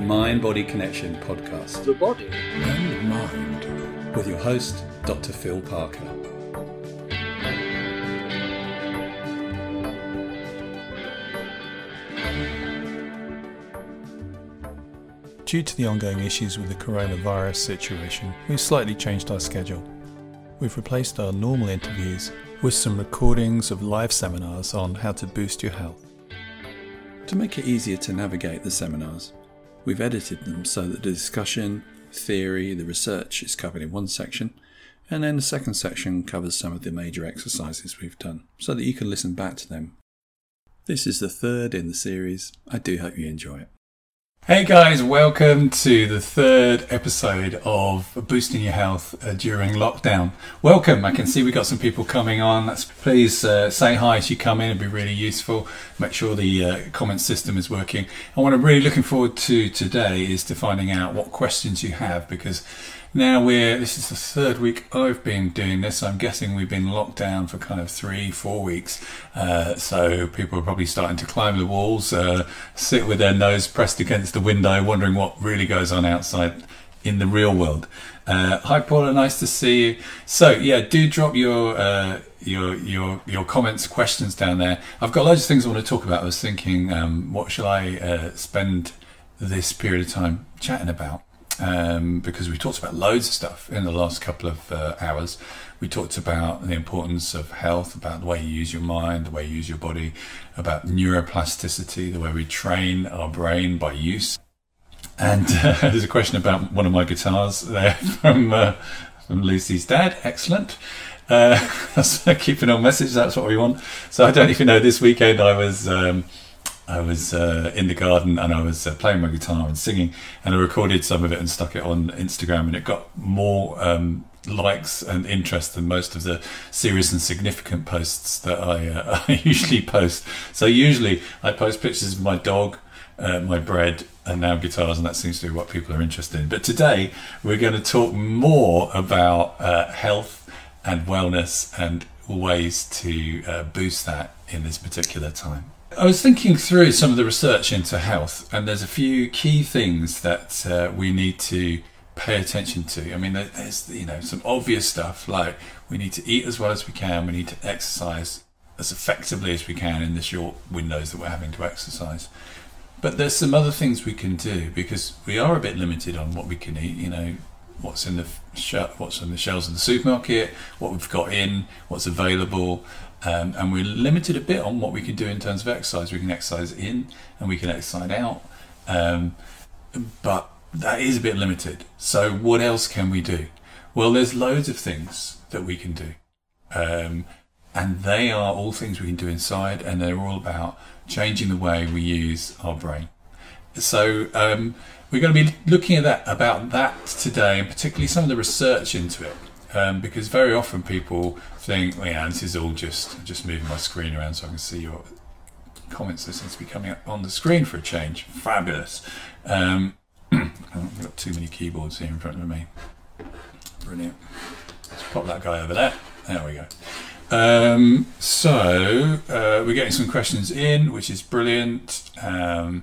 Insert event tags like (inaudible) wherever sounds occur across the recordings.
the Mind Body Connection podcast the body. and mind. with your host, Dr. Phil Parker. Due to the ongoing issues with the coronavirus situation, we've slightly changed our schedule. We've replaced our normal interviews with some recordings of live seminars on how to boost your health. To make it easier to navigate the seminars, we've edited them so that the discussion, theory, the research is covered in one section, and then the second section covers some of the major exercises we've done so that you can listen back to them. This is the third in the series. I do hope you enjoy it. Hey guys, welcome to the third episode of Boosting Your Health uh, during lockdown. Welcome. I can see we got some people coming on. Please uh, say hi as you come in. It'd be really useful. Make sure the uh, comment system is working. And what I'm really looking forward to today is to finding out what questions you have because now we're this is the third week I've been doing this. I'm guessing we've been locked down for kind of three, four weeks. Uh, so people are probably starting to climb the walls, uh, sit with their nose pressed against the window, wondering what really goes on outside in the real world. Uh, hi Paula, nice to see you. So yeah, do drop your uh, your your your comments, questions down there. I've got loads of things I want to talk about. I was thinking, um, what shall I uh, spend this period of time chatting about? Um, because we talked about loads of stuff in the last couple of uh, hours. We talked about the importance of health, about the way you use your mind, the way you use your body, about neuroplasticity, the way we train our brain by use. And (laughs) uh, there's a question about one of my guitars there (laughs) from uh, from Lucy's dad. Excellent. Uh, (laughs) keeping on message. That's what we want. So I don't even know. This weekend I was. Um, I was uh, in the garden and I was uh, playing my guitar and singing, and I recorded some of it and stuck it on Instagram, and it got more um, likes and interest than most of the serious and significant posts that I, uh, (laughs) I usually post. So usually I post pictures of my dog, uh, my bread, and now guitars, and that seems to be what people are interested in. But today we're going to talk more about uh, health and wellness and ways to uh, boost that in this particular time. I was thinking through some of the research into health, and there's a few key things that uh, we need to pay attention to. I mean, there's you know some obvious stuff like we need to eat as well as we can, we need to exercise as effectively as we can in the short windows that we're having to exercise. But there's some other things we can do because we are a bit limited on what we can eat. You know, what's in the sh- what's on the shelves of the supermarket, what we've got in, what's available, um, and we're limited a bit on what we can do in terms of exercise. We can exercise in and we can exercise out, um, but that is a bit limited. So what else can we do? Well, there's loads of things that we can do, um, and they are all things we can do inside, and they're all about changing the way we use our brain. So um, we're going to be looking at that about that today, and particularly some of the research into it, um, because very often people think, well, "Yeah, this is all just just moving my screen around so I can see your comments." That seems to be coming up on the screen for a change. Fabulous. Um, (clears throat) I've got too many keyboards here in front of me. Brilliant. Let's pop that guy over there. There we go. Um, so uh, we're getting some questions in, which is brilliant. Um,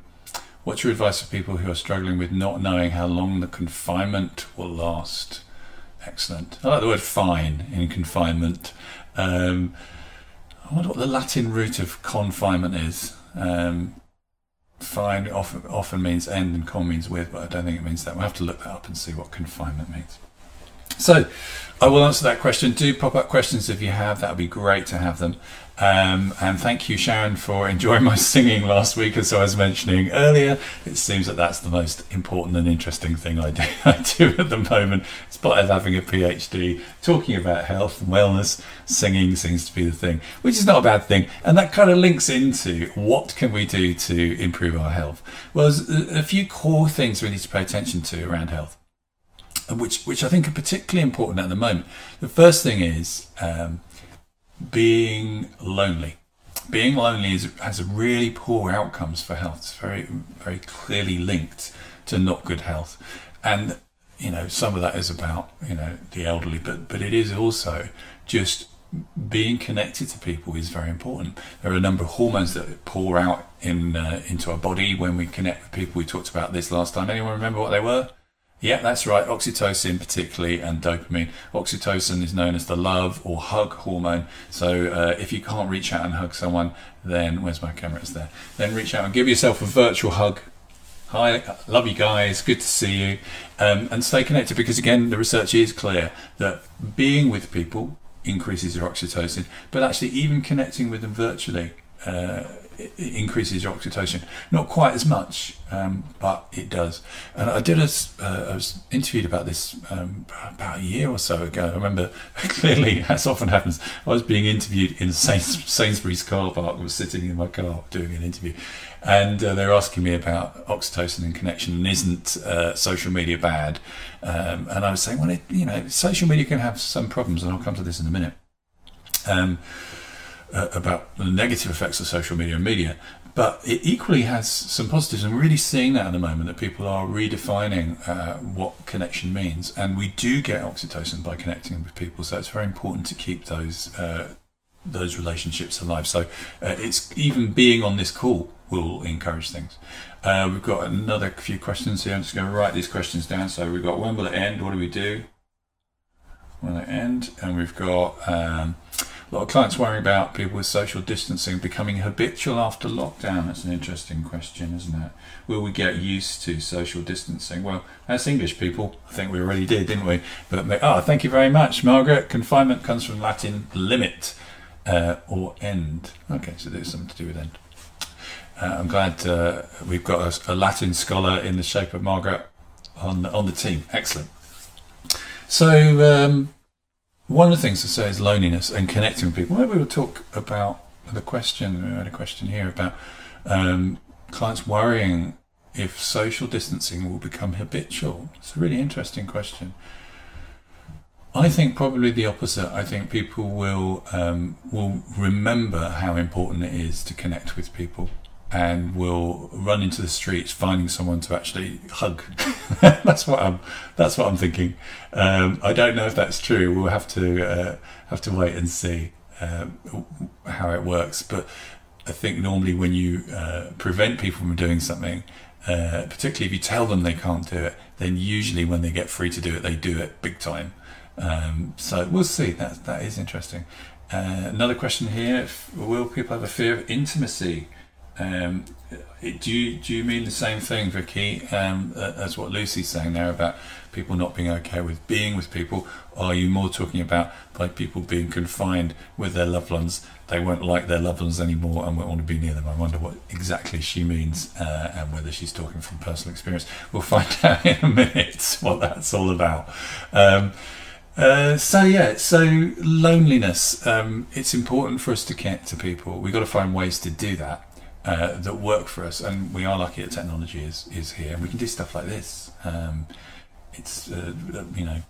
what's your advice for people who are struggling with not knowing how long the confinement will last? Excellent. I like the word "fine" in confinement. Um, I wonder what the Latin root of confinement is. Um, fine often often means end and con means with, but I don't think it means that. We'll have to look that up and see what confinement means. So, I will answer that question. Do pop up questions if you have. That would be great to have them. Um, and thank you, Sharon, for enjoying my (laughs) singing last week. As I was mentioning earlier, it seems that that's the most important and interesting thing I do, (laughs) I do at the moment. In spite of having a PhD, talking about health and wellness, singing seems to be the thing, which is not a bad thing. And that kind of links into what can we do to improve our health. Well, there's a a few core things we need to pay attention to around health which which I think are particularly important at the moment. The first thing is um, being lonely. Being lonely is, has really poor outcomes for health. It's very very clearly linked to not good health, and you know some of that is about you know the elderly, but but it is also just being connected to people is very important. There are a number of hormones that pour out in uh, into our body when we connect with people. We talked about this last time. Anyone remember what they were? Yeah, that's right. Oxytocin, particularly, and dopamine. Oxytocin is known as the love or hug hormone. So, uh, if you can't reach out and hug someone, then where's my camera? It's there. Then reach out and give yourself a virtual hug. Hi, love you guys. Good to see you. Um, and stay connected because, again, the research is clear that being with people increases your oxytocin, but actually, even connecting with them virtually uh, increases your oxytocin. Not quite as much, um, but it does. And I did a, uh, I was interviewed about this um, about a year or so ago. I remember (laughs) clearly, as often happens, I was being interviewed in Sainsbury's car park. I was sitting in my car doing an interview, and uh, they were asking me about oxytocin and connection and isn't uh, social media bad? Um, and I was saying, well, it, you know, social media can have some problems, and I'll come to this in a minute. Um, uh, about the negative effects of social media and media, but it equally has some positives. We're really seeing that at the moment that people are redefining uh, what connection means, and we do get oxytocin by connecting with people. So it's very important to keep those uh, those relationships alive. So uh, it's even being on this call will encourage things. Uh, we've got another few questions here. I'm just going to write these questions down. So we've got when will it end? What do we do? When will it end? And we've got um, a lot of clients worrying about people with social distancing becoming habitual after lockdown. That's an interesting question, isn't it? Will we get used to social distancing? Well, as English people, I think we already did, didn't we? But oh, thank you very much, Margaret. Confinement comes from Latin limit uh, or end. Okay, so there's something to do with end. Uh, I'm glad uh, we've got a, a, Latin scholar in the shape of Margaret on on the team. Excellent. So um, one of the things to say is loneliness and connecting with people. Maybe we'll talk about the question. We had a question here about um, clients worrying if social distancing will become habitual. It's a really interesting question. I think probably the opposite. I think people will um, will remember how important it is to connect with people and will run into the streets finding someone to actually hug. (laughs) that's what I'm. That's what I'm thinking. Um, I don't know if that's true. We'll have to uh, have to wait and see um, how it works. But I think normally when you uh, prevent people from doing something, uh, particularly if you tell them they can't do it, then usually when they get free to do it, they do it big time. Um, so we'll see. That that is interesting. Uh, another question here: Will people have a fear of intimacy? Um, do you do you mean the same thing, Vicky, um, as what Lucy's saying there about people not being okay with being with people? Or are you more talking about by people being confined with their loved ones? They won't like their loved ones anymore and won't want to be near them. I wonder what exactly she means uh, and whether she's talking from personal experience. We'll find (laughs) out in a minute what that's all about. Um, uh, so yeah, so loneliness. Um, it's important for us to connect to people. We've got to find ways to do that uh, that work for us, and we are lucky that technology is is here, and we can do stuff like this. Um, it's uh, you know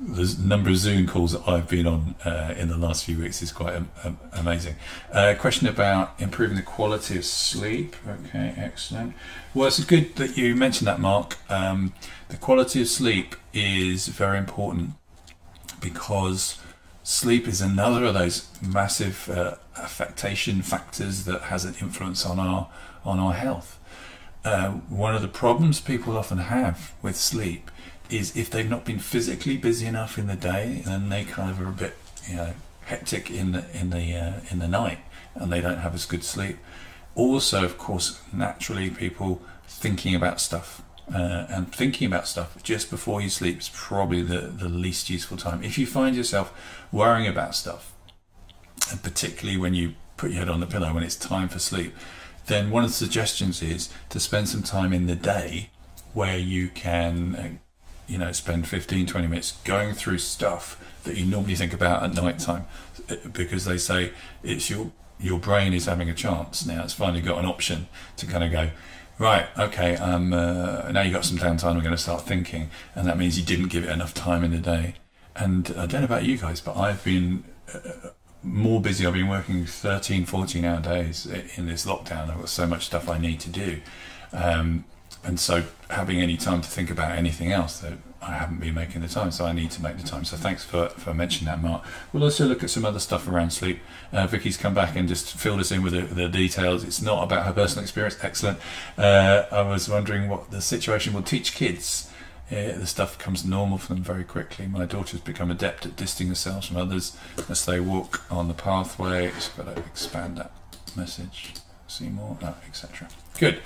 the number of Zoom calls that I've been on uh, in the last few weeks is quite um, um, amazing. Uh, question about improving the quality of sleep. Okay, excellent. Well, it's good that you mentioned that, Mark. Um, the quality of sleep is very important because sleep is another of those massive uh, affectation factors that has an influence on our on our health. Uh, one of the problems people often have with sleep is if they've not been physically busy enough in the day, then they kind of are a bit you know hectic in the in the uh, in the night, and they don't have as good sleep. Also, of course, naturally, people thinking about stuff uh, and thinking about stuff just before you sleep is probably the, the least useful time. If you find yourself worrying about stuff, and particularly when you put your head on the pillow when it's time for sleep, then one of the suggestions is to spend some time in the day where you can, uh, you know, spend 15, 20 minutes going through stuff that you normally think about at night time uh, because they say it's your your brain is having a chance now. It's finally got an option to kind of go, right, okay, um, uh, now you've got some downtime, we're going to start thinking. And that means you didn't give it enough time in the day. And I don't know about you guys, but I've been uh, more busy. I've been working 13, 14 hour days in this lockdown. I've got so much stuff I need to do. Um, and so having any time to think about anything else, that I haven't been making the time, so I need to make the time. So thanks for, for mentioning that, Mark. We'll also look at some other stuff around sleep. Uh, Vicky's come back and just filled us in with the, the details. It's not about her personal experience. Excellent. Uh, I was wondering what the situation will teach kids. The stuff becomes normal for them very quickly. My daughter's become adept at distancing herself from others as they walk on the pathway. Just got to expand that message. See more, etc. Good.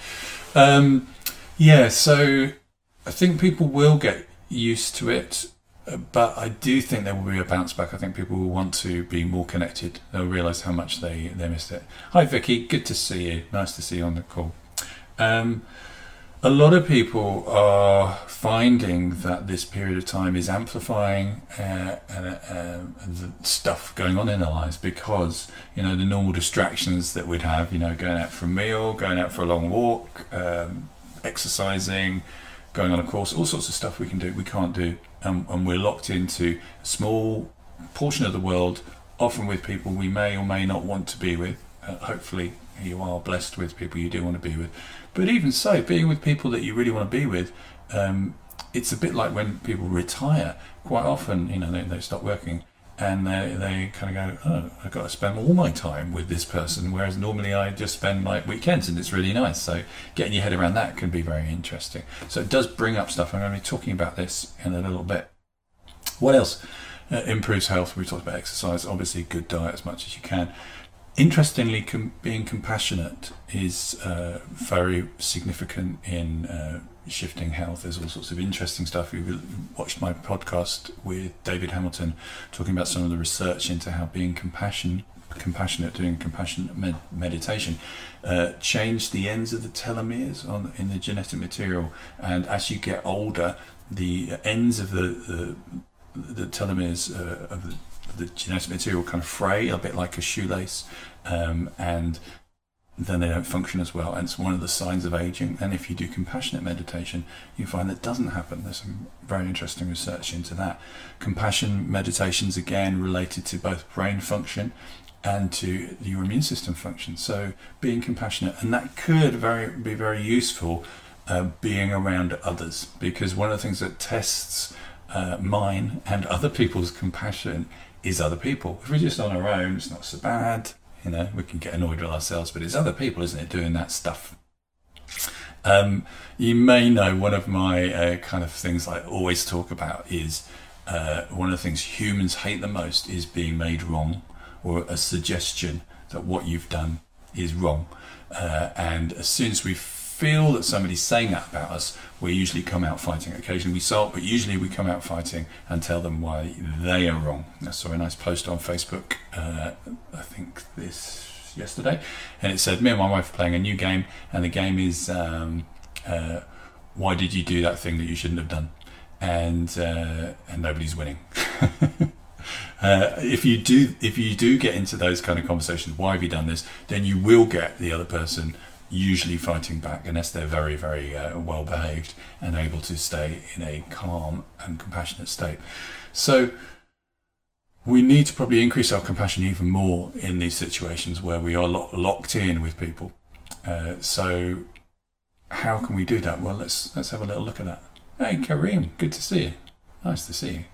Um, yeah, so I think people will get used to it, uh, but I do think there will be a bounce back. I think people will want to be more connected. They'll realise how much they, they missed it. Hi, Vicky. Good to see you. Nice to see you on the call. Um, a lot of people are finding that this period of time is amplifying uh, uh, uh, the stuff going on in their lives because you know the normal distractions that we'd have, you know, going out for a meal, going out for a long walk, um, exercising, going on a course, all sorts of stuff we can do, we can't do, um, and we're locked into a small portion of the world, often with people we may or may not want to be with. Uh, hopefully, you are blessed with people you do want to be with. But even so, being with people that you really want to be with, um, it's a bit like when people retire. Quite often, you know, they, they stop working and they, they kind of go, oh, I've got to spend all my time with this person, whereas normally I just spend my weekends and it's really nice. So getting your head around that can be very interesting. So it does bring up stuff. I'm going to be talking about this in a little bit. What else uh, improves health? We talked about exercise, obviously, good diet as much as you can. Interestingly, com- being compassionate is uh, very significant in uh, shifting health. There's all sorts of interesting stuff. You watched my podcast with David Hamilton talking about some of the research into how being compassion, compassionate, doing compassionate med- meditation, uh, changed the ends of the telomeres on in the genetic material. And as you get older, the ends of the the, the telomeres uh, of the the genetic material kind of fray a bit like a shoelace, um, and then they don't function as well. And it's one of the signs of aging. And if you do compassionate meditation, you find that doesn't happen. There's some very interesting research into that. Compassion meditations, again, related to both brain function and to your immune system function. So being compassionate, and that could very be very useful uh, being around others, because one of the things that tests uh, mine and other people's compassion is other people. If we're just on our own, it's not so bad. You know, we can get annoyed with ourselves, but it's other people, isn't it, doing that stuff. Um, you may know one of my uh, kind of things I always talk about is uh, one of the things humans hate the most is being made wrong or a suggestion that what you've done is wrong. Uh, and as soon as we feel that somebody's saying that about us, we usually come out fighting. Occasionally we salt, but usually we come out fighting and tell them why they are wrong. I saw a nice post on Facebook, uh, I think this yesterday, and it said, Me and my wife are playing a new game, and the game is, um, uh, Why did you do that thing that you shouldn't have done? And, uh, and nobody's winning. (laughs) Uh, if you do if you do get into those kind of conversations, why have you done this? Then you will get the other person usually fighting back unless they're very, very uh, well behaved and able to stay in a calm and compassionate state. So, we need to probably increase our compassion even more in these situations where we are lo- locked in with people. Uh, so, how can we do that? Well, let's let's have a little look at that. Hey, Kareem, good to see you. Nice to see you.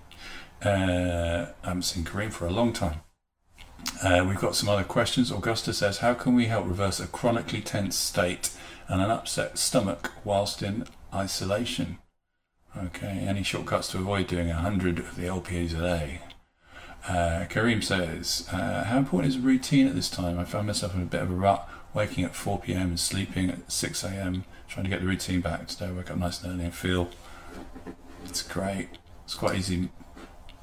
Uh, I haven't seen Kareem for a long time. Uh, we've got some other questions. Augusta says, How can we help reverse a chronically tense state and an upset stomach whilst in isolation? Okay, any shortcuts to avoid doing 100 of the LPAs a day? Uh, Kareem says, uh, How important is routine at this time? I found myself in a bit of a rut, waking at 4 pm and sleeping at 6 am, trying to get the routine back. Today I woke up nice and early and feel it's great. It's quite easy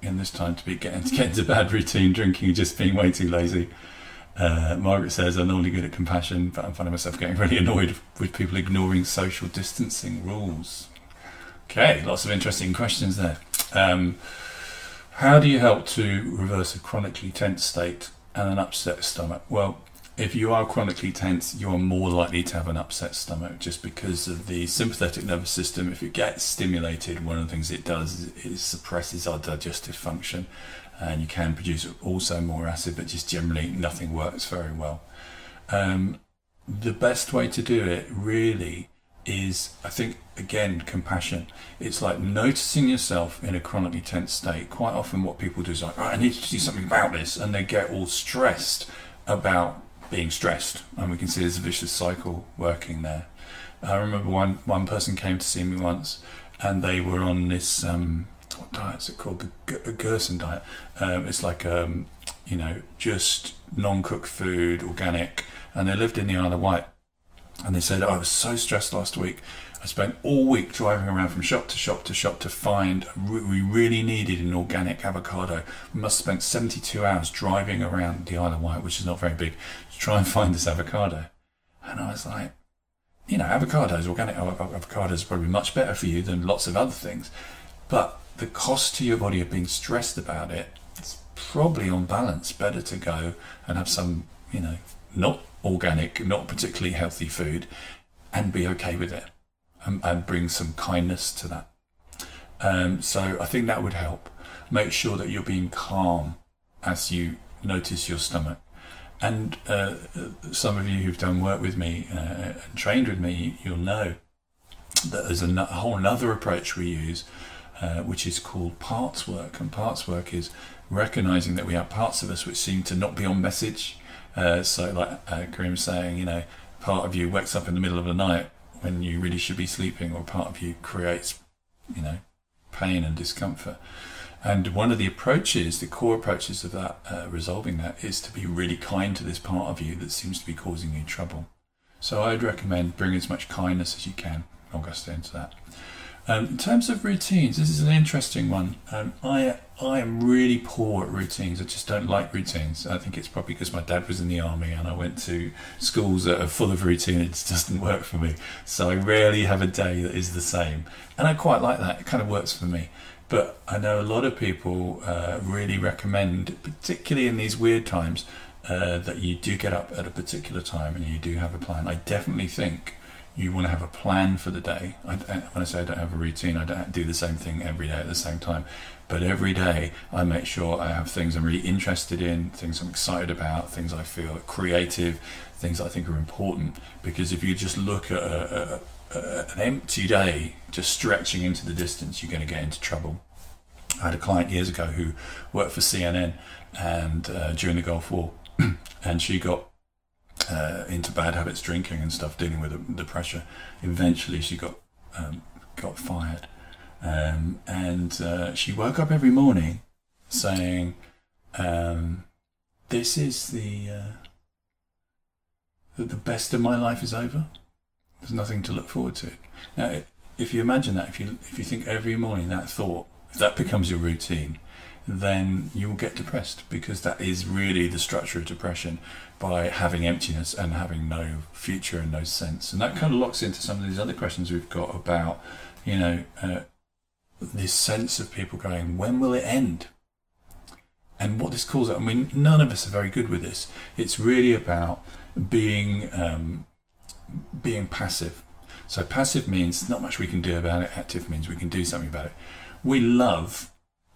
in this time to be getting (laughs) to get into bad routine, drinking, just being way too lazy. Uh, Margaret says, I'm normally good at compassion, but I'm finding myself getting really annoyed with people ignoring social distancing rules. Okay, lots of interesting questions there. Um, how do you help to reverse a chronically tense state and an upset stomach? Well, if you are chronically tense, you are more likely to have an upset stomach just because of the sympathetic nervous system. If it gets stimulated, one of the things it does is it suppresses our digestive function, and you can produce also more acid, but just generally nothing works very well. Um, the best way to do it really is, I think, again, compassion. It's like noticing yourself in a chronically tense state. Quite often, what people do is like, I need to do something about this, and they get all stressed about being stressed, and we can see there's a vicious cycle working there. I remember one one person came to see me once, and they were on this um, what diet is it called? The Gerson diet. Um, it's like um, you know just non-cooked food, organic, and they lived in the Isle of Wight. And they said, oh, I was so stressed last week. I spent all week driving around from shop to shop to shop to find. We really needed an organic avocado. We must have spent 72 hours driving around the Isle of Wight, which is not very big, to try and find this avocado. And I was like, you know, avocados, organic avocados, is probably much better for you than lots of other things. But the cost to your body of being stressed about it, it's probably on balance better to go and have some, you know, not organic, not particularly healthy food and be okay with it and, and bring some kindness to that. Um, so I think that would help. Make sure that you're being calm as you notice your stomach. And uh, some of you who've done work with me uh, and trained with me, you'll know that there's a whole another approach we use, uh, which is called parts work. And parts work is recognizing that we have parts of us which seem to not be on message. Uh, so, like uh, Kareem saying, you know, part of you wakes up in the middle of the night when you really should be sleeping, or part of you creates, you know, pain and discomfort. And one of the approaches, the core approaches of that, uh, resolving that, is to be really kind to this part of you that seems to be causing you trouble. So I'd recommend bring as much kindness as you can. I'll go into that. Um, in terms of routines, this is an interesting one. Um, I I am really poor at routines. I just don't like routines. I think it's probably because my dad was in the army and I went to schools that are full of routine. It just doesn't work for me. So I rarely have a day that is the same, and I quite like that. It kind of works for me. But I know a lot of people uh, really recommend, particularly in these weird times, uh, that you do get up at a particular time and you do have a plan. I definitely think you want to have a plan for the day. I, when I say I don't have a routine, I don't do the same thing every day at the same time. But every day, I make sure I have things I'm really interested in, things I'm excited about, things I feel creative, things I think are important. Because if you just look at a, a, a, an empty day, just stretching into the distance, you're going to get into trouble. I had a client years ago who worked for CNN and uh, during the Gulf War, (clears throat) and she got uh, into bad habits, drinking and stuff, dealing with the, the pressure. Eventually, she got um, got fired, um, and uh, she woke up every morning saying, um, "This is the, uh, the the best of my life is over. There's nothing to look forward to." Now, if you imagine that, if you if you think every morning that thought, if that becomes your routine, then you will get depressed because that is really the structure of depression by having emptiness and having no future and no sense. And that kind of locks into some of these other questions we've got about, you know, uh, this sense of people going, when will it end? And what this calls it, I mean, none of us are very good with this. It's really about being um, being passive. So passive means not much we can do about it. Active means we can do something about it. We love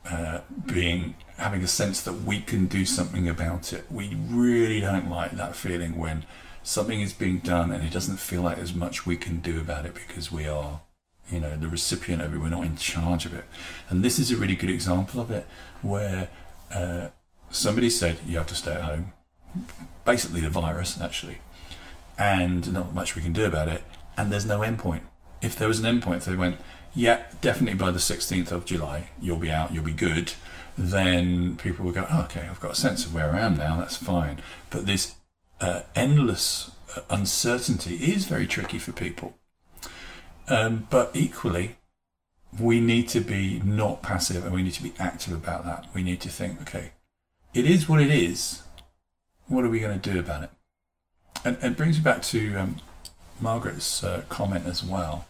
uh, being having a sense that we can do something about it. We really don't like that feeling when something is being done and it doesn't feel like there's much we can do about it because we are, you know, the recipient of it. We're not in charge of it. And this is a really good example of it where uh, somebody said you have to stay at home. Basically, the virus actually, and not much we can do about it. And there's no endpoint. If there was an endpoint, they went, yeah, definitely by the 16th of July, you'll be out, you'll be good, then people will go, oh, okay, I've got a sense of where I am now, that's fine. But this uh, endless uh, uncertainty is very tricky for people. Um, but equally, we need to be not passive and we need to be active about that. We need to think, okay, it is what it is. What are we going to do about it? And, and it brings me back to um, Margaret's uh, comment as well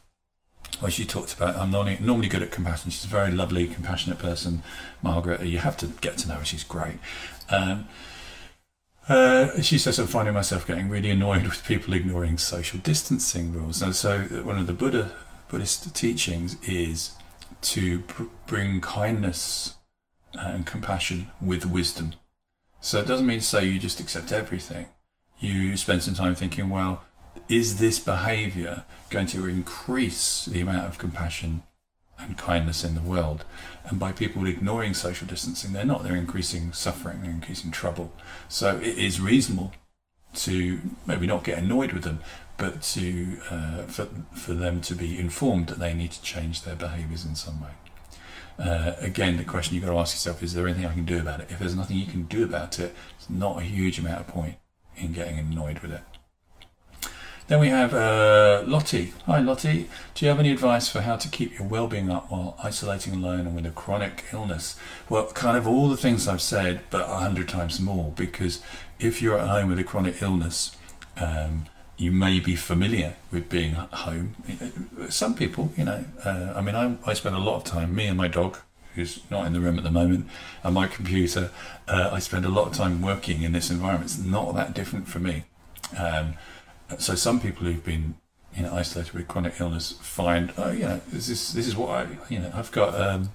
where she talked about I'm normally, normally good at compassion. She's a very lovely, compassionate person, Margaret. You have to get to know her. She's great. Um, uh, she says I'm finding myself getting really annoyed with people ignoring social distancing rules. And so one of the Buddha Buddhist teachings is to pr- bring kindness and compassion with wisdom. So it doesn't mean to say you just accept everything. You spend some time thinking, well, is this behavior going to increase the amount of compassion and kindness in the world? And by people ignoring social distancing, they're not, they're increasing suffering, they're increasing trouble. So it is reasonable to maybe not get annoyed with them, but to uh, for, for them to be informed that they need to change their behaviours in some way. Uh, again, the question you've got to ask yourself is there anything I can do about it? If there's nothing you can do about it, it's not a huge amount of point in getting annoyed with it. Then we have uh, Lottie. Hi, Lottie. Do you have any advice for how to keep your well-being up while isolating alone and with a chronic illness? Well, kind of all the things I've said, but a hundred times more. Because if you're at home with a chronic illness, um, you may be familiar with being at home. Some people, you know, uh, I mean, I, I spend a lot of time, me and my dog, who's not in the room at the moment, and my computer, uh, I spend a lot of time working in this environment. It's not that different for me. Um, so some people who've been you know isolated with chronic illness find oh you know this is this is what I you know I've got um,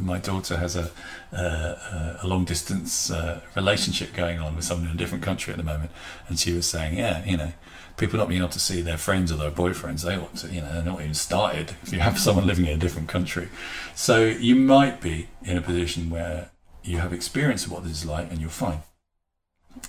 my daughter has a uh, a long distance uh, relationship going on with someone in a different country at the moment. And she was saying yeah you know people not being able to see their friends or their boyfriends they want to you know they're not even started (laughs) if you have someone living in a different country. So you might be in a position where you have experience of what this is like and you're fine.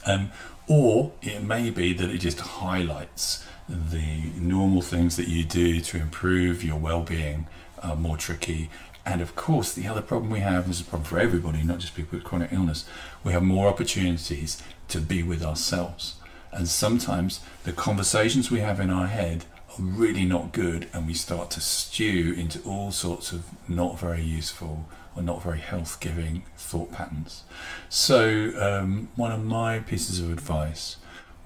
Um, or it may be that it just highlights the normal things that you do to improve your well-being are more tricky. And of course, the other problem we have, this is a problem for everybody, not just people with chronic illness, we have more opportunities to be with ourselves. And sometimes the conversations we have in our head are really not good, and we start to stew into all sorts of not very useful or not very health giving thought patterns. So, um, one of my pieces of advice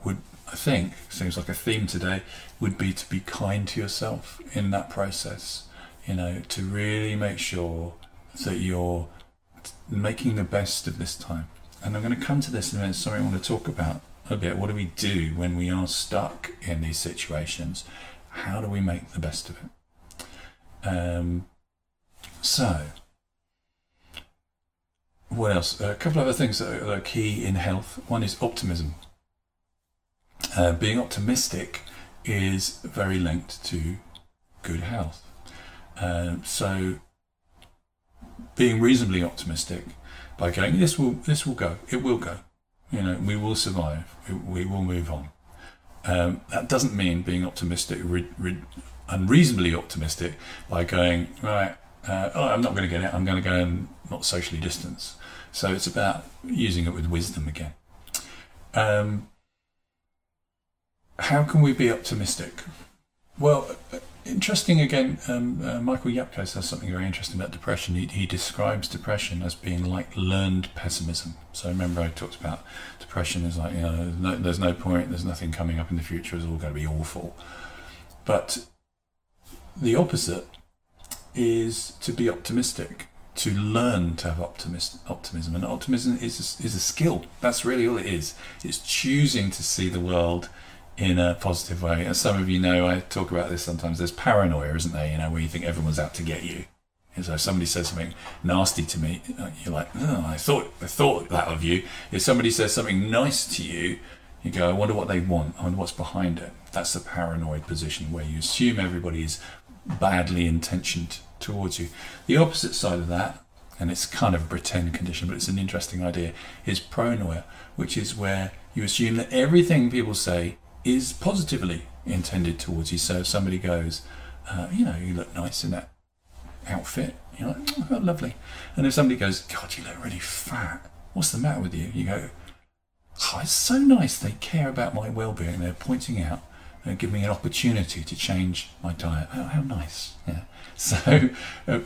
would, I think, seems like a theme today, would be to be kind to yourself in that process. You know, to really make sure that you're making the best of this time. And I'm going to come to this in a minute, something I want to talk about a bit. What do we do when we are stuck in these situations? How do we make the best of it? Um, so, what else? A couple of other things that are, key in health. One is optimism. Uh, being optimistic is very linked to good health. Uh, so, being reasonably optimistic by going, this will this will go, it will go. You know, we will survive. We, will move on. Um, that doesn't mean being optimistic, re, re, unreasonably optimistic, by going right. Uh, oh, I'm not going to get it. I'm going to go and not socially distance. So it's about using it with wisdom again. Um, how can we be optimistic? Well, interesting again. Um, uh, Michael Yapko says something very interesting about depression. He, he, describes depression as being like learned pessimism. So remember, I talked about depression as like you know, no, there's no point, there's nothing coming up in the future. It's all going to be awful. But the opposite is to be optimistic to learn to have optimist, optimism. And optimism is a, is a skill. That's really all it is. It's choosing to see the world in a positive way. As some of you know, I talk about this sometimes. There's paranoia, isn't there? You know, where you think everyone's out to get you. And so if somebody says something nasty to me, you're like, oh, I thought, I thought that of you. If somebody says something nice to you, you go, I wonder what they want. I wonder what's behind it. That's the paranoid position where you assume everybody is badly intentioned towards you. The opposite side of that, and it's kind of a pretend condition, but it's an interesting idea, is pronoia, which is where you assume that everything people say is positively intended towards you. So if somebody goes, uh, you know, you look nice in that outfit, you're like, oh, lovely. And if somebody goes, God, you look really fat, what's the matter with you? You go, oh, it's so nice they care about my well-being. They're pointing out and give me an opportunity to change my diet. Oh, how nice. Yeah. (laughs) So, uh,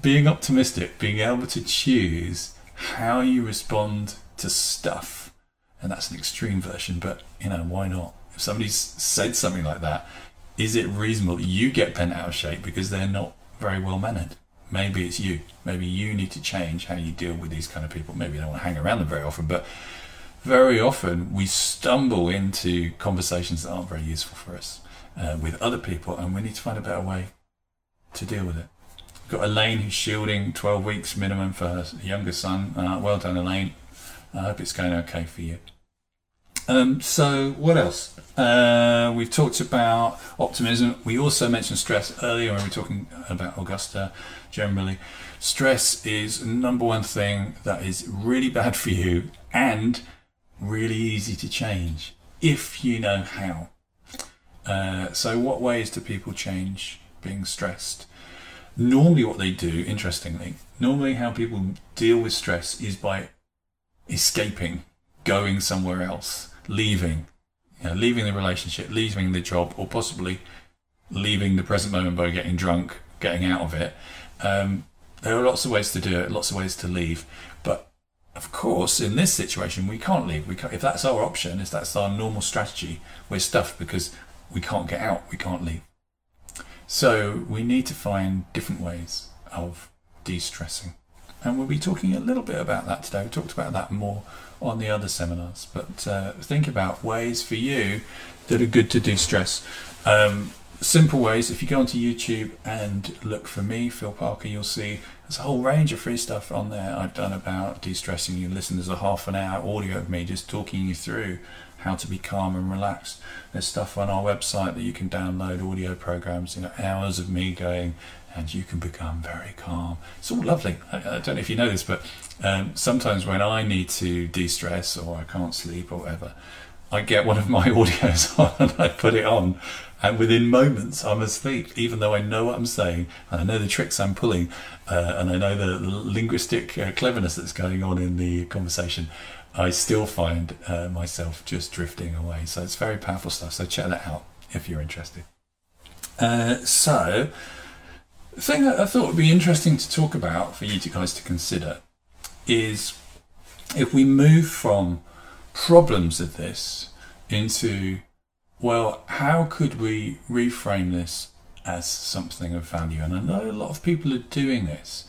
being optimistic, being able to choose how you respond to stuff, and that's an extreme version, but you know, why not? If somebody's said something like that, is it reasonable that you get bent out of shape because they're not very well mannered? Maybe it's you. Maybe you need to change how you deal with these kind of people. Maybe you don't want to hang around them very often, but very often we stumble into conversations that aren't very useful for us uh, with other people, and we need to find a better way to deal with it. We've got Elaine who's shielding 12 weeks minimum for her younger son. Uh, well done, Elaine. I hope it's going okay for you. Um, so what else? Uh, we've talked about optimism. We also mentioned stress earlier when we were talking about Augusta generally. Stress is number one thing that is really bad for you and really easy to change if you know how. Uh, so, what ways do people change being stressed? Normally, what they do, interestingly, normally how people deal with stress is by escaping, going somewhere else, leaving, you know, leaving the relationship, leaving the job, or possibly leaving the present moment by getting drunk, getting out of it. Um, there are lots of ways to do it, lots of ways to leave. But of course, in this situation, we can't leave. We can't, if that's our option, if that's our normal strategy, we're stuffed because we can't get out, we can't leave. So we need to find different ways of de-stressing. And we'll be talking a little bit about that today. We talked about that more on the other seminars, but uh, think about ways for you that are good to de-stress. Um, simple ways. If you go onto YouTube and look for me, Phil Parker, you'll see there's a whole range of free stuff on there I've done about de-stressing. You listen, there's a half an hour audio of me just talking you through how to be calm and relaxed. There's stuff on our website that you can download, audio programs, you know, hours of me going, and you can become very calm. It's all lovely. I, I don't know if you know this, but um, sometimes when I need to de-stress or I can't sleep or whatever, I get one of my (laughs) audios on and I put it on, and within moments I'm asleep, even though I know what I'm saying and I know the tricks I'm pulling, uh, and I know the linguistic uh, cleverness that's going on in the conversation. I still find uh, myself just drifting away. So it's very powerful stuff. So check that out if you're interested. Uh, so, the thing that I thought would be interesting to talk about for you guys to consider is if we move from problems of this into, well, how could we reframe this as something of value? And I know a lot of people are doing this.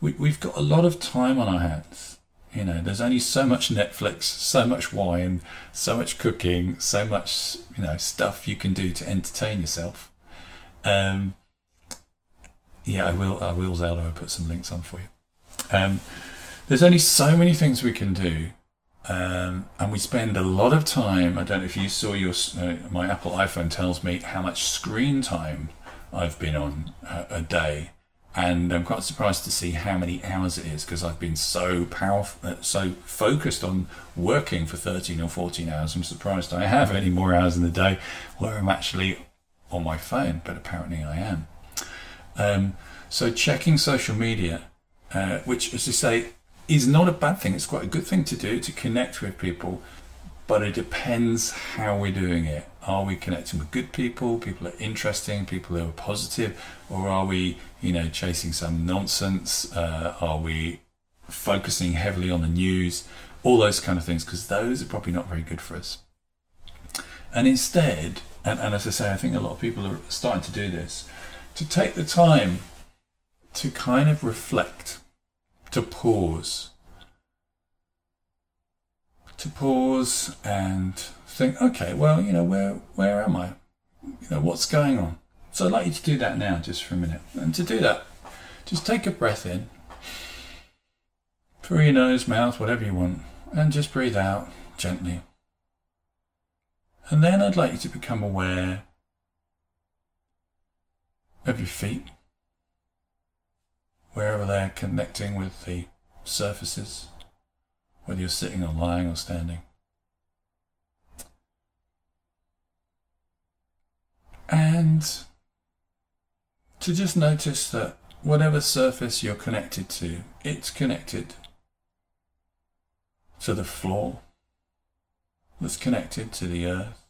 We, we've got a lot of time on our hands. You know, there's only so much Netflix, so much wine, so much cooking, so much, you know, stuff you can do to entertain yourself. Um, yeah, I will. I will Zelda. I put some links on for you. Um, there's only so many things we can do um, and we spend a lot of time. I don't know if you saw your uh, my Apple iPhone tells me how much screen time I've been on a, a day, and I'm quite surprised to see how many hours it is because I've been so powerful, uh, so focused on working for 13 or 14 hours. I'm surprised I have any more hours in the day where I'm actually on my phone, but apparently I am. Um, so checking social media, uh, which, as I say, is not a bad thing. It's quite a good thing to do to connect with people, but it depends how we're doing it. Are we connecting with good people, people that are interesting, people who are positive, or are we, you know, chasing some nonsense? Uh, are we focusing heavily on the news? All those kind of things, because those are probably not very good for us. And instead, and, and as I say, I think a lot of people are starting to do this, to take the time to kind of reflect to pause. To pause and think, okay, well, you know, where where am I? You know, what's going on? So I'd like you to do that now, just for a minute. And to do that, just take a breath in through your nose, mouth, whatever you want, and just breathe out gently. And then I'd like you to become aware of your feet wherever they're connecting with the surfaces, whether you're sitting or lying or standing. To just notice that whatever surface you're connected to, it's connected to the floor that's connected to the earth.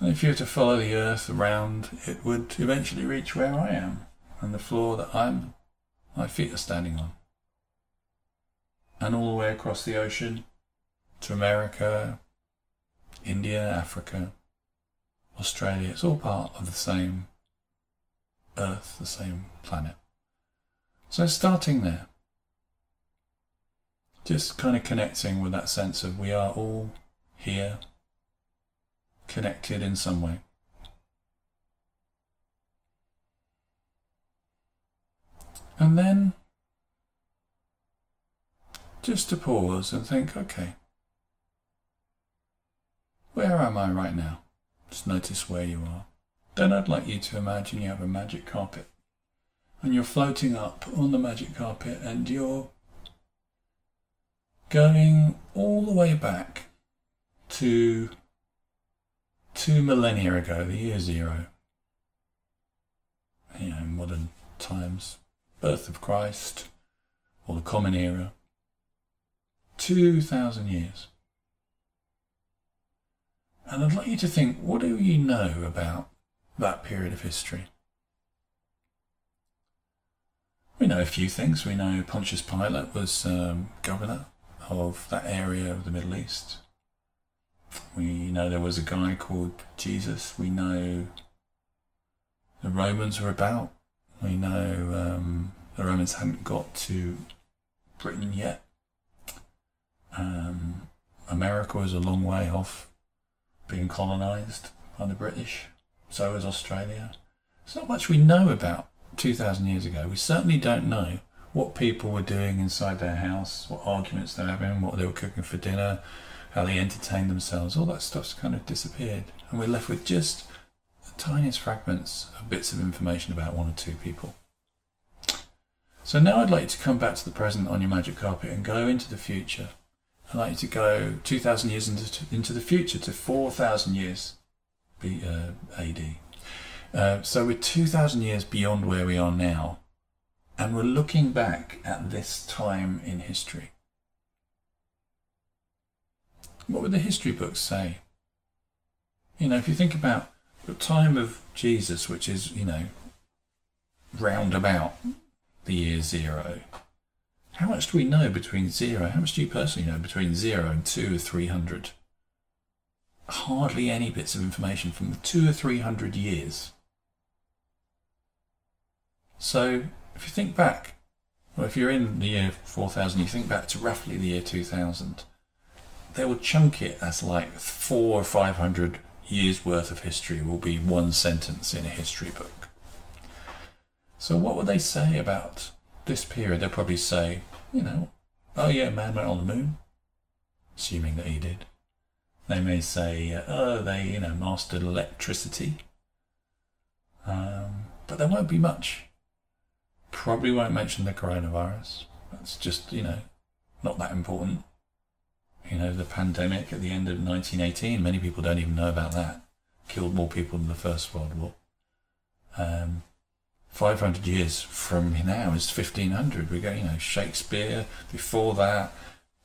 And if you were to follow the earth around, it would eventually reach where I am and the floor that I'm, my feet are standing on. And all the way across the ocean to America, India, Africa, Australia, it's all part of the same Earth, the same planet. So starting there, just kind of connecting with that sense of we are all here, connected in some way. And then just to pause and think, okay, where am I right now? Just notice where you are. Then I'd like you to imagine you have a magic carpet and you're floating up on the magic carpet and you're going all the way back to two millennia ago, the year zero. You know, modern times, birth of Christ, or the Common Era. 2,000 years. And I'd like you to think what do you know about that period of history? We know a few things. We know Pontius Pilate was um, governor of that area of the Middle East. We know there was a guy called Jesus. We know the Romans were about. We know um, the Romans hadn't got to Britain yet. Um, America was a long way off being colonised by the British. So was Australia. There's not much we know about 2,000 years ago. We certainly don't know what people were doing inside their house, what arguments they were having, what they were cooking for dinner, how they entertained themselves. All that stuff's kind of disappeared. And we're left with just the tiniest fragments of bits of information about one or two people. So now I'd like to come back to the present on your magic carpet and go into the future. Like you to go 2,000 years into, into the future to 4,000 years B, uh, AD. Uh, so we're 2,000 years beyond where we are now, and we're looking back at this time in history. What would the history books say? You know, if you think about the time of Jesus, which is, you know, round about the year zero, how much do we know between zero? How much do you personally know between zero and two or three hundred? Hardly any bits of information from two or three hundred years. So if you think back, well, if you're in the year 4000, you think back to roughly the year 2000, they will chunk it as like four or 500 years worth of history will be one sentence in a history book. So what would they say about this period? They'll probably say, you know, oh yeah, man went on the moon, assuming that he did. They may say, oh, they, you know, mastered electricity. Um, but there won't be much Probably won't mention the coronavirus. That's just, you know, not that important. You know, the pandemic at the end of 1918, many people don't even know about that. Killed more people than the First World War. Um, 500 years from now is 1500. We go, you know, Shakespeare, before that,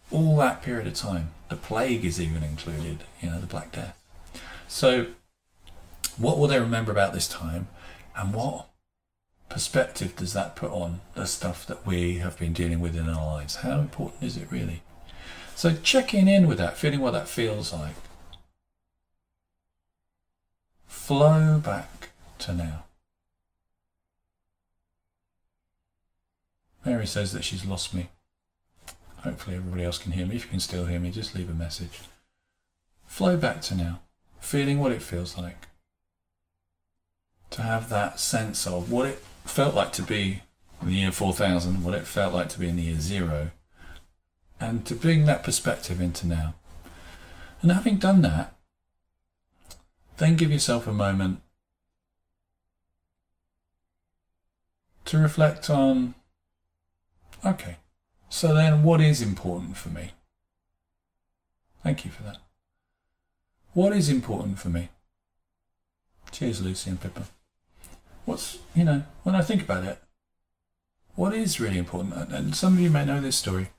all that period of time. The plague is even included, you know, the Black Death. So, what will they remember about this time? And what perspective does that put on the stuff that we have been dealing with in our lives? How important is it really? So checking in with that, feeling what that feels like. Flow back to now. Mary says that she's lost me. Hopefully everybody else can hear me. If you can still hear me, just leave a message. Flow back to now, feeling what it feels like. To have that sense of what it felt like to be in the year 4000, what it felt like to be in the year zero, and to bring that perspective into now. And having done that, then give yourself a moment to reflect on okay, so then what is important for me? Thank you for that. What is important for me? Cheers, Lucy and Pippa what's you know when I think about it, what is really important, and some of you may know this story.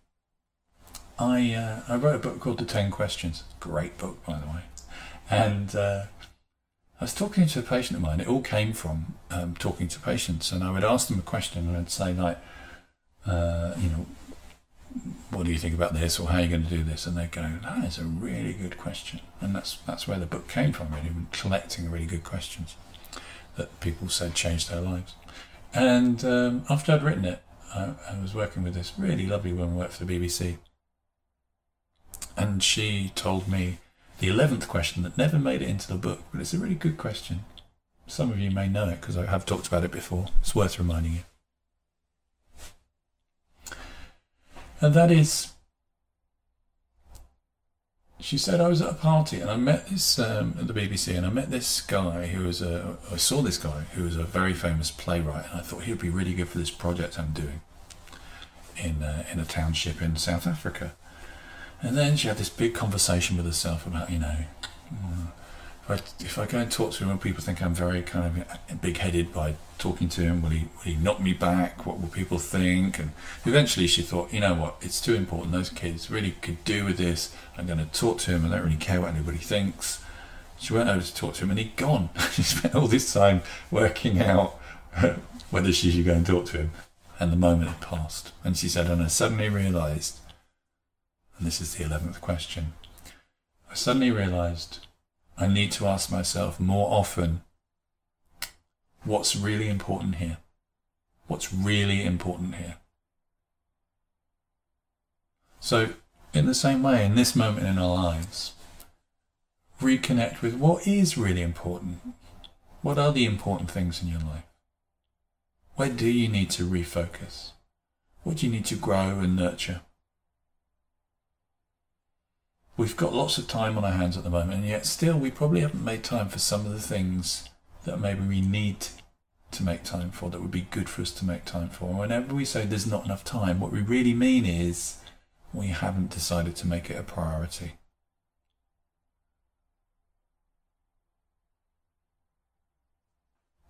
I uh, I wrote a book called The Ten Questions. Great book, by the way, and uh, I was talking to a patient of mine. It all came from um, talking to patients, and I would ask them a question, and I'd say like, uh, you know, what do you think about this, or how are you going to do this? And they go, that is a really good question, and that's that's where the book came from. Really, collecting really good questions that people said changed their lives. And um, after I'd written it, I, I, was working with this really lovely woman who worked for the BBC. And she told me the 11th question that never made it into the book, but it's a really good question. Some of you may know it because I have talked about it before. It's worth reminding you. And that is, she said I was at a party and I met this um, at the BBC and I met this guy who was a I saw this guy who was a very famous playwright and I thought he'd be really good for this project I'm doing in uh, in a township in South Africa. And then she had this big conversation with herself about you know. Uh, if I, if I go and talk to him people think I'm very kind of big headed by talking to him, will he, will he knock me back? What will people think? And eventually she thought, you know what, it's too important. Those kids really could do with this. I'm going to talk to him. I don't really care what anybody thinks. She went over to talk to him and he'd gone. (laughs) she spent all this time working out (laughs) whether she should go and talk to him. And the moment had passed. And she said, and I suddenly realised, and this is the 11th question, I suddenly realised I need to ask myself more often what's really important here? What's really important here? So, in the same way, in this moment in our lives, reconnect with what is really important. What are the important things in your life? Where do you need to refocus? What do you need to grow and nurture? We've got lots of time on our hands at the moment, and yet still we probably haven't made time for some of the things that maybe we need to make time for, that would be good for us to make time for. Whenever we say there's not enough time, what we really mean is we haven't decided to make it a priority.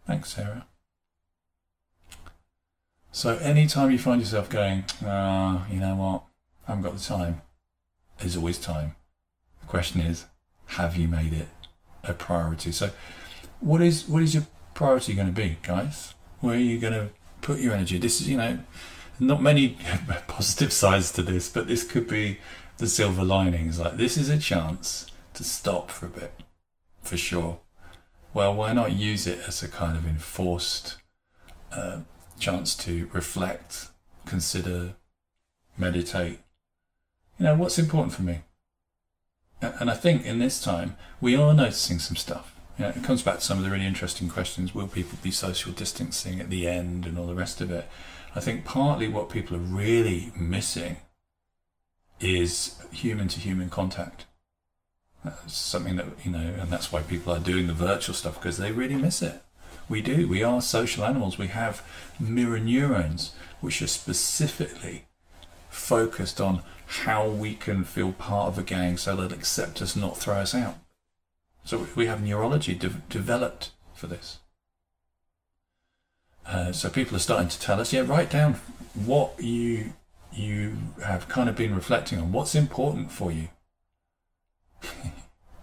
Thanks, Sarah. So, anytime you find yourself going, ah, oh, you know what, I haven't got the time, there's always time. The question is, have you made it a priority? So, what is what is your priority going to be, guys? Where are you going to put your energy? This is, you know, not many (laughs) positive sides to this, but this could be the silver linings. Like this is a chance to stop for a bit, for sure. Well, why not use it as a kind of enforced uh, chance to reflect, consider, meditate, you know, what's important for me? And I think in this time, we are noticing some stuff. You know, it comes back to some of the really interesting questions will people be social distancing at the end and all the rest of it? I think partly what people are really missing is human to human contact. That's something that, you know, and that's why people are doing the virtual stuff because they really miss it. We do. We are social animals. We have mirror neurons, which are specifically focused on how we can feel part of a gang so they'll accept us, not throw us out. So we have neurology de- developed for this. Uh, so people are starting to tell us, yeah, write down what you you have kind of been reflecting on. What's important for you? (laughs)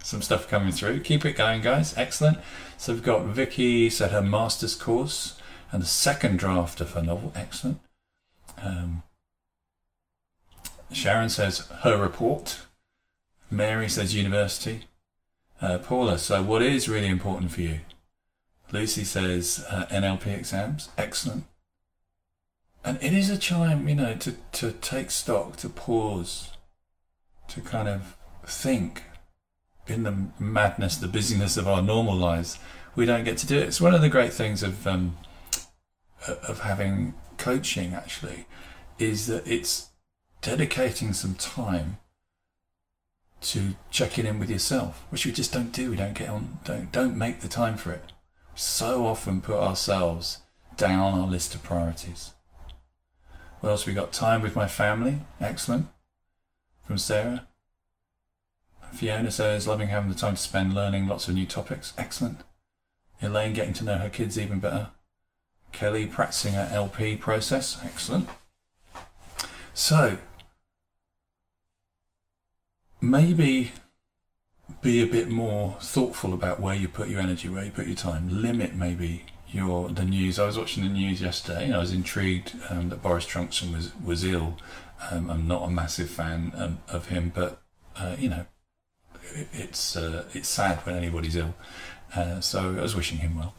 Some stuff coming through. Keep it going, guys. Excellent. So we've got Vicky said her master's course and the second draft of her novel. Excellent. Um, Sharon says her report. Mary says university. Uh, Paula, so what is really important for you? Lucy says uh, NLP exams. Excellent. And it is a time, you know, to, to take stock, to pause, to kind of think in the madness, the busyness of our normal lives. We don't get to do it. It's one of the great things of um, of having coaching. Actually, is that it's dedicating some time to checking in with yourself, which we just don't do. We don't get on, don't, don't make the time for it. So often put ourselves down on our list of priorities. What else we got? Time with my family. Excellent. From Sarah. Fiona says, loving having the time to spend learning lots of new topics. Excellent. Elaine getting to know her kids even better. Kelly practicing her LP process. Excellent. So, maybe be a bit more thoughtful about where you put your energy, where you put your time. Limit maybe your the news. I was watching the news yesterday, and I was intrigued um, that Boris Johnson was was ill. Um, I'm not a massive fan um, of him, but uh, you know, it, it's uh, it's sad when anybody's ill. Uh, so I was wishing him well.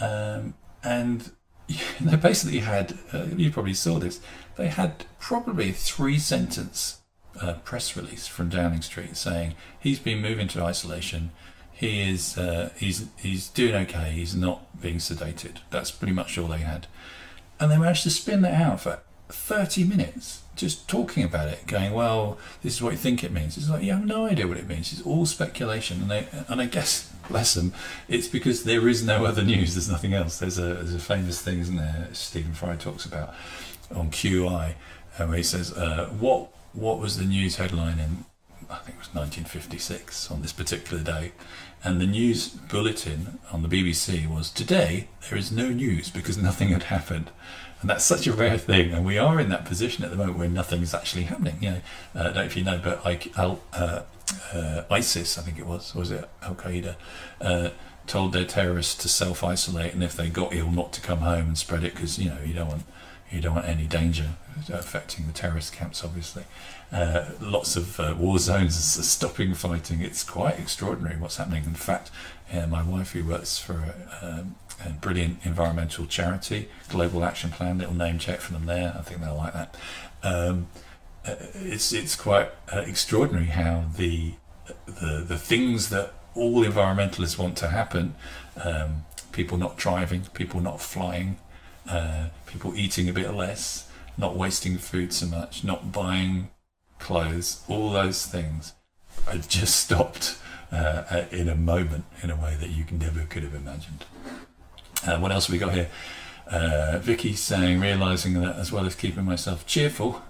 Um, and (laughs) they basically had, uh, you probably saw this, they had probably three sentence a press release from Downing Street saying he's been moved into isolation. He is uh, he's he's doing okay. He's not being sedated. That's pretty much all they had, and they managed to spin that out for 30 minutes just talking about it, going, well, this is what you think it means. It's like, you have no idea what it means. It's all speculation. And, they, and I guess, (laughs) bless them, it's because there is no other news. There's nothing else. There's a, there's a famous thing, isn't there, Stephen Fry talks about on QI, uh, where he says, uh, what, what was the news headline in, I think it was 1956 on this particular day? And the news bulletin on the BBC was, today there is no news because nothing had happened and that's such a rare thing. And we are in that position at the moment where nothing is actually happening. You know, uh, I don't know if you know, but Al, uh, uh, ISIS, I think it was, was it Al Qaeda, uh, told their terrorists to self isolate, and if they got ill, not to come home and spread it because you know you don't want you don't want any danger affecting the terrorist camps. Obviously, uh, lots of uh, war zones (laughs) stopping fighting. It's quite extraordinary what's happening. In fact, my wife, who works for um, a brilliant environmental charity, Global Action Plan. Little name check for them there. I think they'll like that. Um, uh, it's it's quite uh, extraordinary how the the the things that all environmentalists want to happen, um, people not driving, people not flying, uh, people eating a bit less, not wasting food so much, not buying clothes, all those things have just (laughs) stopped uh, in a moment in a way that you never could have imagined. Uh, what else have we got here? Uh, Vicky saying, realizing that as well as keeping myself cheerful,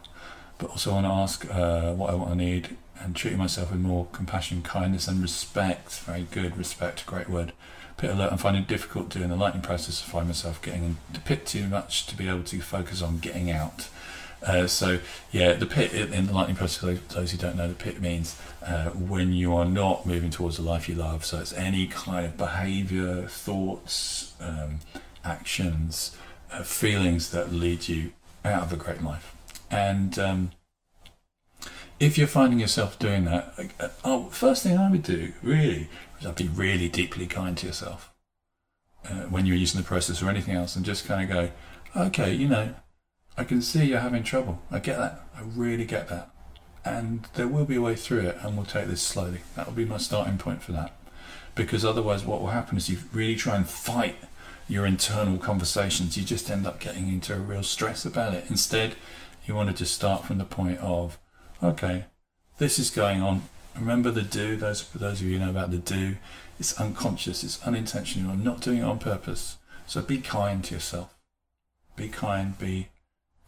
but also want to ask uh, what I want to need and treating myself with more compassion, kindness, and respect. Very good, respect, great word. Pit alert. I'm finding it difficult during the lightning process to find myself getting in the pit too much to be able to focus on getting out. Uh, so yeah, the pit in the lightning process. Those who don't know, the pit means uh, when you are not moving towards the life you love. So it's any kind of behaviour, thoughts, um, actions, uh, feelings that lead you out of a great life. And um, if you're finding yourself doing that, uh, oh, first thing I would do really is I'd be really deeply kind to yourself uh, when you're using the process or anything else, and just kind of go, okay, you know I can see you're having trouble. I get that. I really get that. And there will be a way through it, and we'll take this slowly. That will be my starting point for that. Because otherwise, what will happen is you really try and fight your internal conversations. You just end up getting into a real stress about it. Instead, you want to just start from the point of, okay, this is going on. Remember the do. Those those of you who know about the do. It's unconscious. It's unintentional. I'm not doing it on purpose. So be kind to yourself. Be kind. Be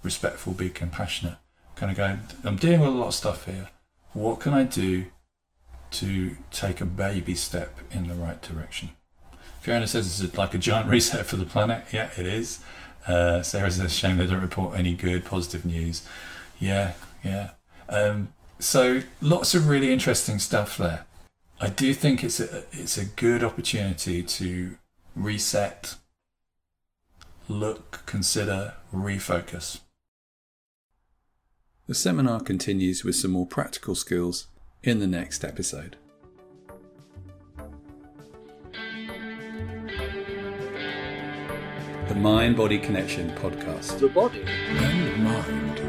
respectful, be compassionate. Kind of going, I'm dealing with a lot of stuff here. What can I do to take a baby step in the right direction? Fiona says it's like a giant reset for the planet. Yeah, it is. Uh, Sarah says, shame they don't report any good, positive news. Yeah, yeah. Um, so lots of really interesting stuff there. I do think it's a it's a good opportunity to reset, look, consider, refocus. The seminar continues with some more practical skills in the next episode. The Mind Body Connection podcast. The body and mind